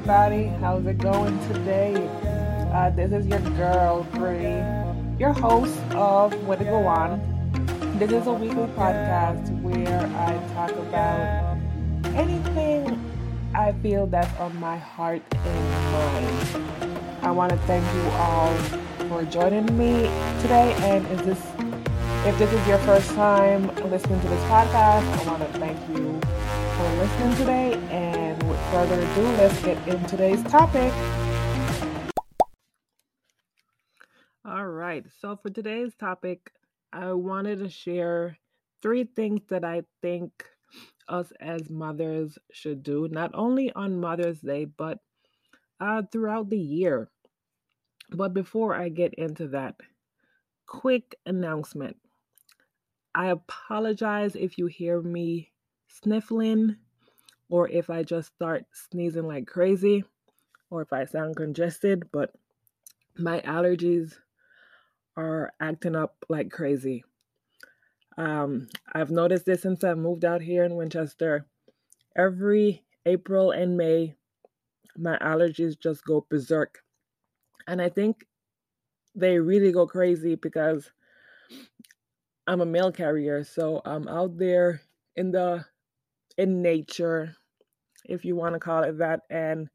everybody. How's it going today? Uh, this is your girl, Bree, your host of Weh Di Goh Ahn. This is a weekly podcast where I talk about anything I feel that's on my heart and mind. I want to thank you all for joining me today. And is this, if this is your first time listening to this podcast, I want to thank you for listening today. And with further ado, let's get into today's topic. All right. So for today's topic, I wanted to share three things that I think us as mothers should do, not only on Mother's Day, but uh, throughout the year. But before I get into that, quick announcement. I apologize if you hear me sniffling or if I just start sneezing like crazy or if I sound congested, but my allergies are acting up like crazy. Um, I've noticed this since I moved out here in Winchester. Every April and May, my allergies just go berserk. And I think they really go crazy because I'm a mail carrier. So I'm out there in the in nature, if you want to call it that. And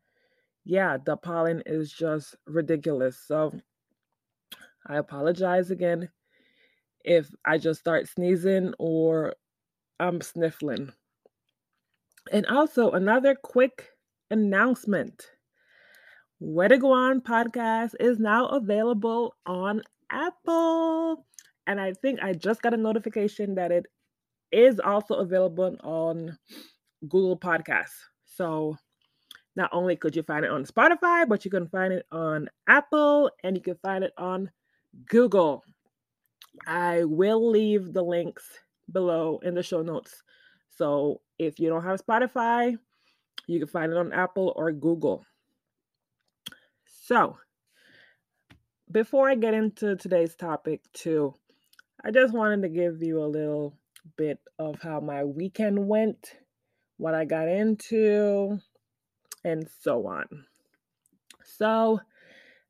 yeah, the pollen is just ridiculous. So I apologize again if I just start sneezing or I'm sniffling. And also, another quick announcement Weh Di Goh Ahn podcast is now available on Apple. And I think I just got a notification that it is also available on Google Podcasts. So not only could you find it on Spotify, but you can find it on Apple and you can find it on Google. I will leave the links below in the show notes. So if you don't have Spotify, you can find it on Apple or Google. So, before I get into today's topic, too, I just wanted to give you a little bit of how my weekend went, what I got into, and so on. So,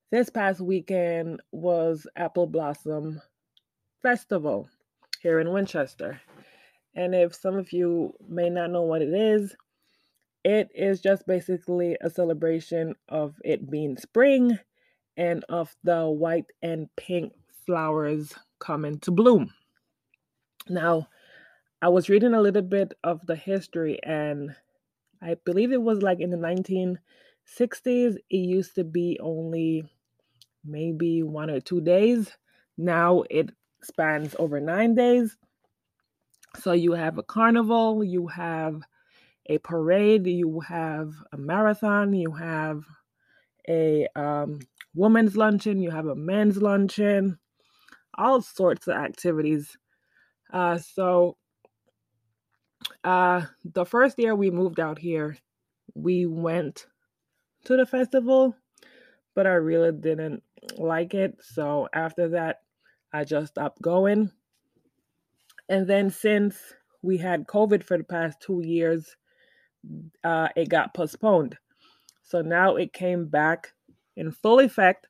this past weekend was Apple Blossom Festival here in Winchester. And if some of you may not know what it is, it is just basically a celebration of it being spring and of the white and pink flowers coming to bloom. Now, I was reading a little bit of the history, and I believe it was like in the 1960s, it used to be only maybe one or two days. Now it spans over nine days. So you have a carnival, you have a parade, you have a marathon, you have a um, women's luncheon, you have a men's luncheon, all sorts of activities. Uh, so, uh, the first year we moved out here, we went to the festival, but I really didn't like it. So, after that, I just stopped going. And then, since we had COVID for the past two years, uh, it got postponed. So now it came back in full effect.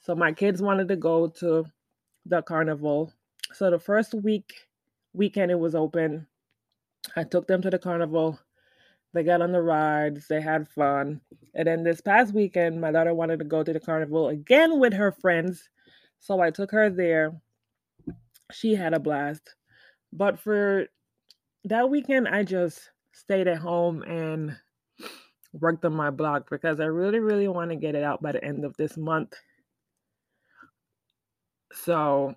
So my kids wanted to go to the carnival. So the first week weekend it was open, I took them to the carnival. They got on the rides, they had fun. And then this past weekend, my daughter wanted to go to the carnival again with her friends. So I took her there. She had a blast. But for that weekend, I just stayed at home and worked on my blog because I really, really want to get it out by the end of this month. So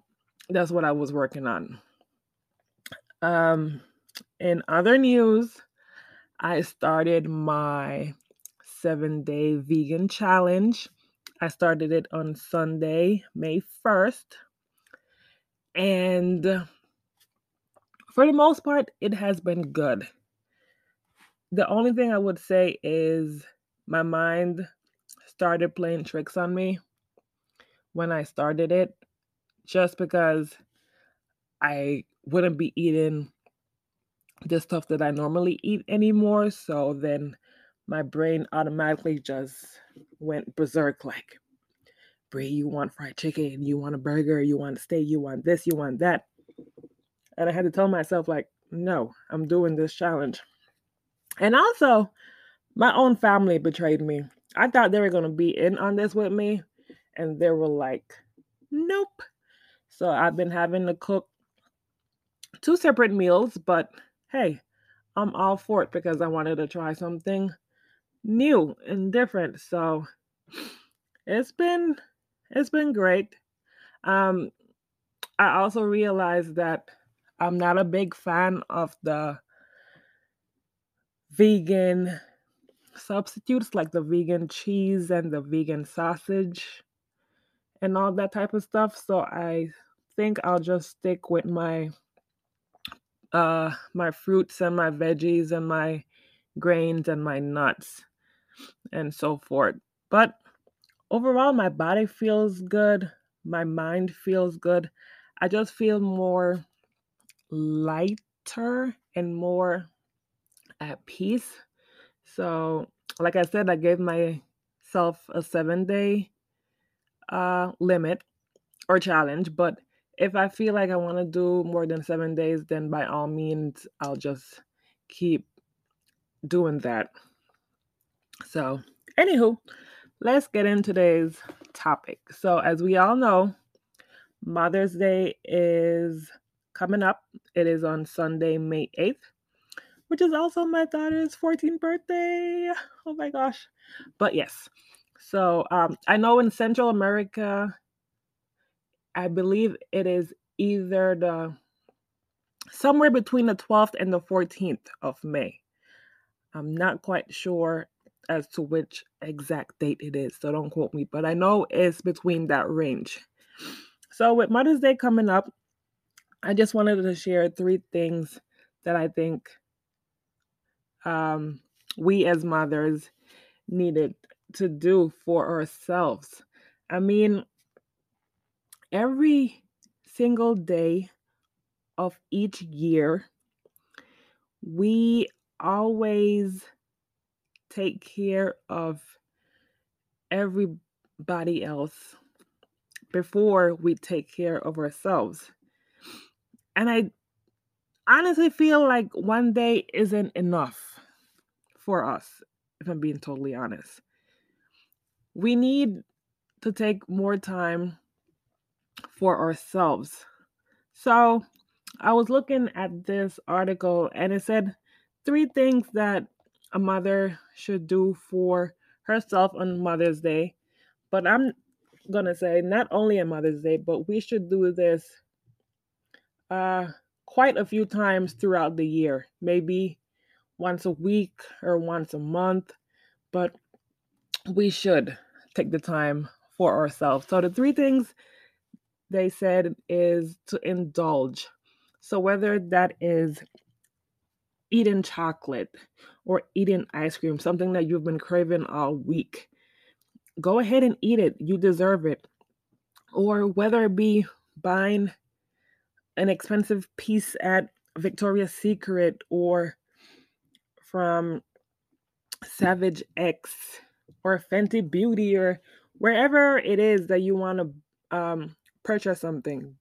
that's what I was working on. Um, in other news, I started my seven day vegan challenge. I started it on Sunday, May 1st. And for the most part, it has been good the only thing I would say is my mind started playing tricks on me when I started it, just because I wouldn't be eating the stuff that I normally eat anymore. So then my brain automatically just went berserk like, Bree, you want fried chicken, you want a burger, you want a steak, you want this, you want that. And I had to tell myself, like, no, I'm doing this challenge. And also, my own family betrayed me. I thought they were going to be in on this with me, and they were like, nope. So I've been having to cook two separate meals, but hey, I'm all for it because I wanted to try something new and different. So it's been it's been great. Um I also realized that I'm not a big fan of the vegan substitutes like the vegan cheese and the vegan sausage and all that type of stuff. So I think I'll just stick with my uh my fruits and my veggies and my grains and my nuts and so forth. But overall my body feels good, my mind feels good. I just feel more lighter and more at peace. So, like I said, I gave myself a seven day uh, limit or challenge, but if I feel like I want to do more than seven days, then by all means, I'll just keep doing that. So, anywho, let's get into today's topic. So, as we all know, Mother's Day is coming up. It is on Sunday, May 8th, which is also my daughter's 14th birthday. Oh my gosh. But yes. So um, I know in Central America, I believe it is either the somewhere between the 12th and the 14th of May. I'm not quite sure as to which exact date it is, so don't quote me, but I know it's between that range. So, with Mother's Day coming up, I just wanted to share three things that I think um, we as mothers needed to do for ourselves. I mean, every single day of each year, we always take care of everybody else before we take care of ourselves. And I honestly feel like one day isn't enough for us, if I'm being totally honest. We need to take more time for ourselves. So I was looking at this article and it said three things that a mother should do for herself on Mother's Day. But I'm going to say not only on Mother's Day, but we should do this uh, quite a few times throughout the year, maybe once a week or once a month, but we should take the time for ourselves. So, the three things they said is to indulge. So, whether that is eating chocolate or eating ice cream, something that you've been craving all week, go ahead and eat it. You deserve it. Or whether it be buying an expensive piece at Victoria's Secret or from Savage X or Fenty Beauty or wherever it is that you want to um, purchase something,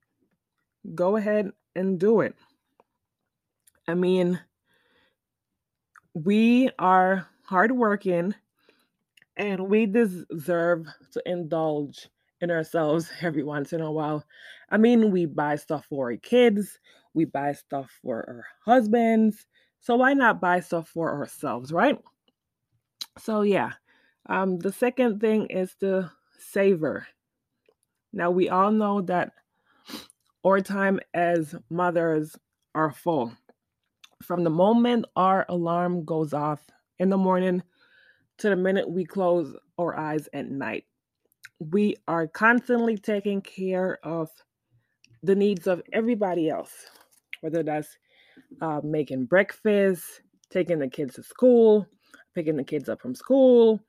go ahead and do it. I mean, we are hardworking and we deserve to indulge in ourselves every once in a while. I mean, we buy stuff for our kids, we buy stuff for our husbands. So why not buy stuff for ourselves, right? So yeah. Um, the second thing is to savor. Now we all know that our time as mothers are full. From the moment our alarm goes off in the morning to the minute we close our eyes at night we are constantly taking care of the needs of everybody else, whether that's uh, making breakfast, taking the kids to school, picking the kids up from school,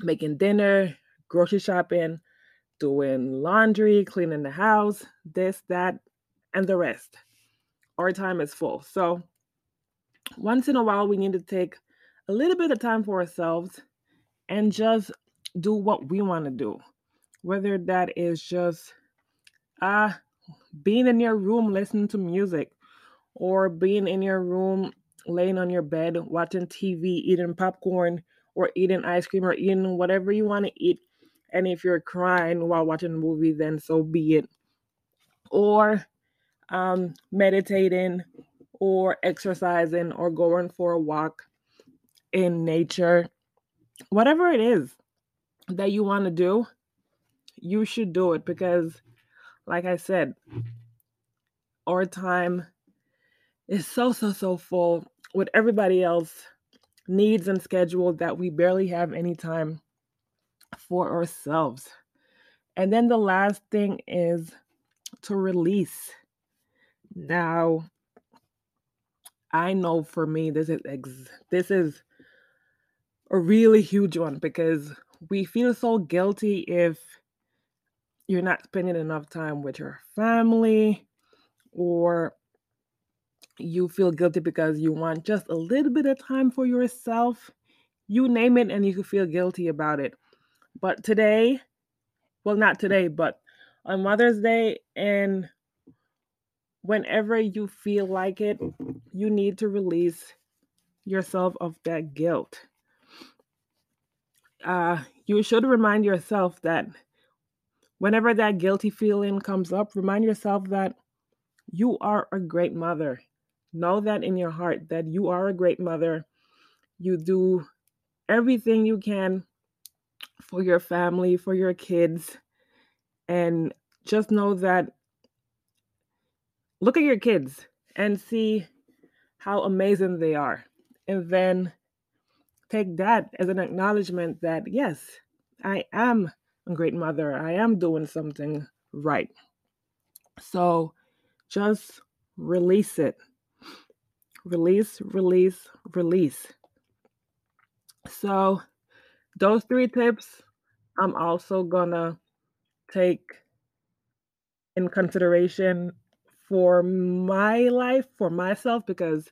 making dinner, grocery shopping, doing laundry, cleaning the house, this, that, and the rest. Our time is full. So, once in a while, we need to take a little bit of time for ourselves and just do what we want to do. Whether that is just uh being in your room listening to music or being in your room laying on your bed watching TV, eating popcorn or eating ice cream or eating whatever you want to eat. And if you're crying while watching a movie, then so be it. Or um, meditating or exercising or going for a walk in nature, whatever it is that you want to do, you should do it because, like I said, our time is so, so, so full with everybody else needs and schedule that we barely have any time for ourselves. And then the last thing is to release. Now, I know for me this is ex- this is a really huge one because we feel so guilty if you're not spending enough time with your family or you feel guilty because you want just a little bit of time for yourself. You name it and you can feel guilty about it. But today, well, not today, but on Mother's Day and whenever you feel like it, you need to release yourself of that guilt. Uh, you should remind yourself that whenever that guilty feeling comes up, remind yourself that you are a great mother. Know that in your heart that you are a great mother. You do everything you can for your family, for your kids. And just know that look at your kids and see how amazing they are. And then take that as an acknowledgement that, yes, I am a great mother. I am doing something right. So just release it. Release, release, release. So, those three tips I'm also gonna take in consideration for my life, for myself, because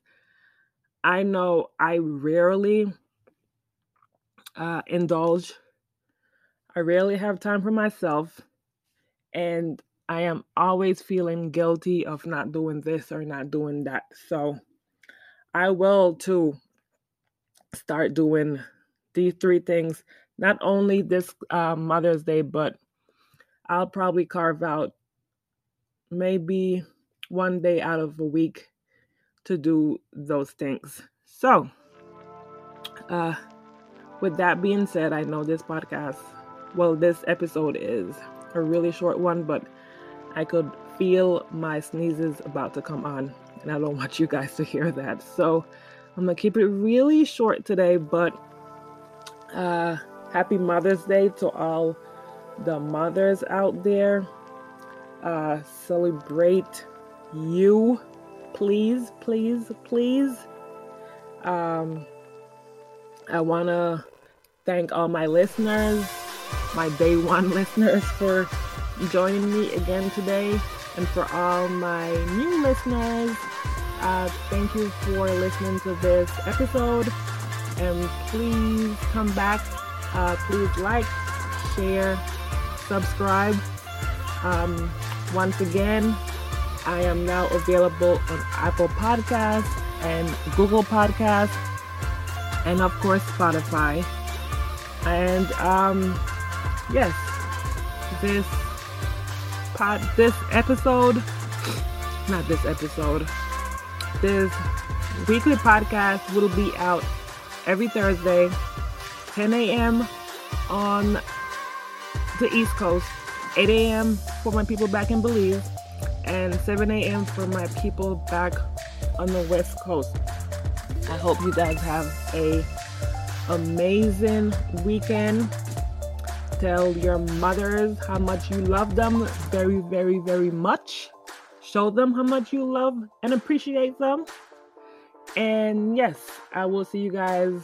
I know I rarely uh, indulge. I rarely have time for myself. And I am always feeling guilty of not doing this or not doing that. So I will too start doing these three things, not only this uh, Mother's Day, but I'll probably carve out maybe one day out of a week to do those things. So, uh, with that being said, I know this podcast, well, this episode is a really short one, but I could feel my sneezes about to come on, and I don't want you guys to hear that. So I'm gonna keep it really short today, but uh, happy Mother's Day to all the mothers out there. Uh, celebrate you, please, please, please. Um, I want to thank all my listeners, my day one listeners, for joining me again today. And for all my new listeners, uh, thank you for listening to this episode. And please come back. Uh, please like, share, subscribe. Um, once again, I am now available on Apple Podcasts and Google Podcasts, and of course Spotify. And um, yes, this pod, this episode, not this episode, this weekly podcast will be out every Thursday, 10 a.m. on the East Coast, 8 a.m. for my people back in Belize, and 7 a.m. for my people back on the West Coast. I hope you guys have a amazing weekend. Tell your mothers how much you love them very, very, very much. Show them how much you love and appreciate them. And yes, I will see you guys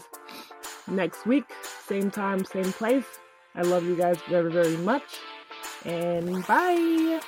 next week. Same time, same place. I love you guys very, very much. And bye.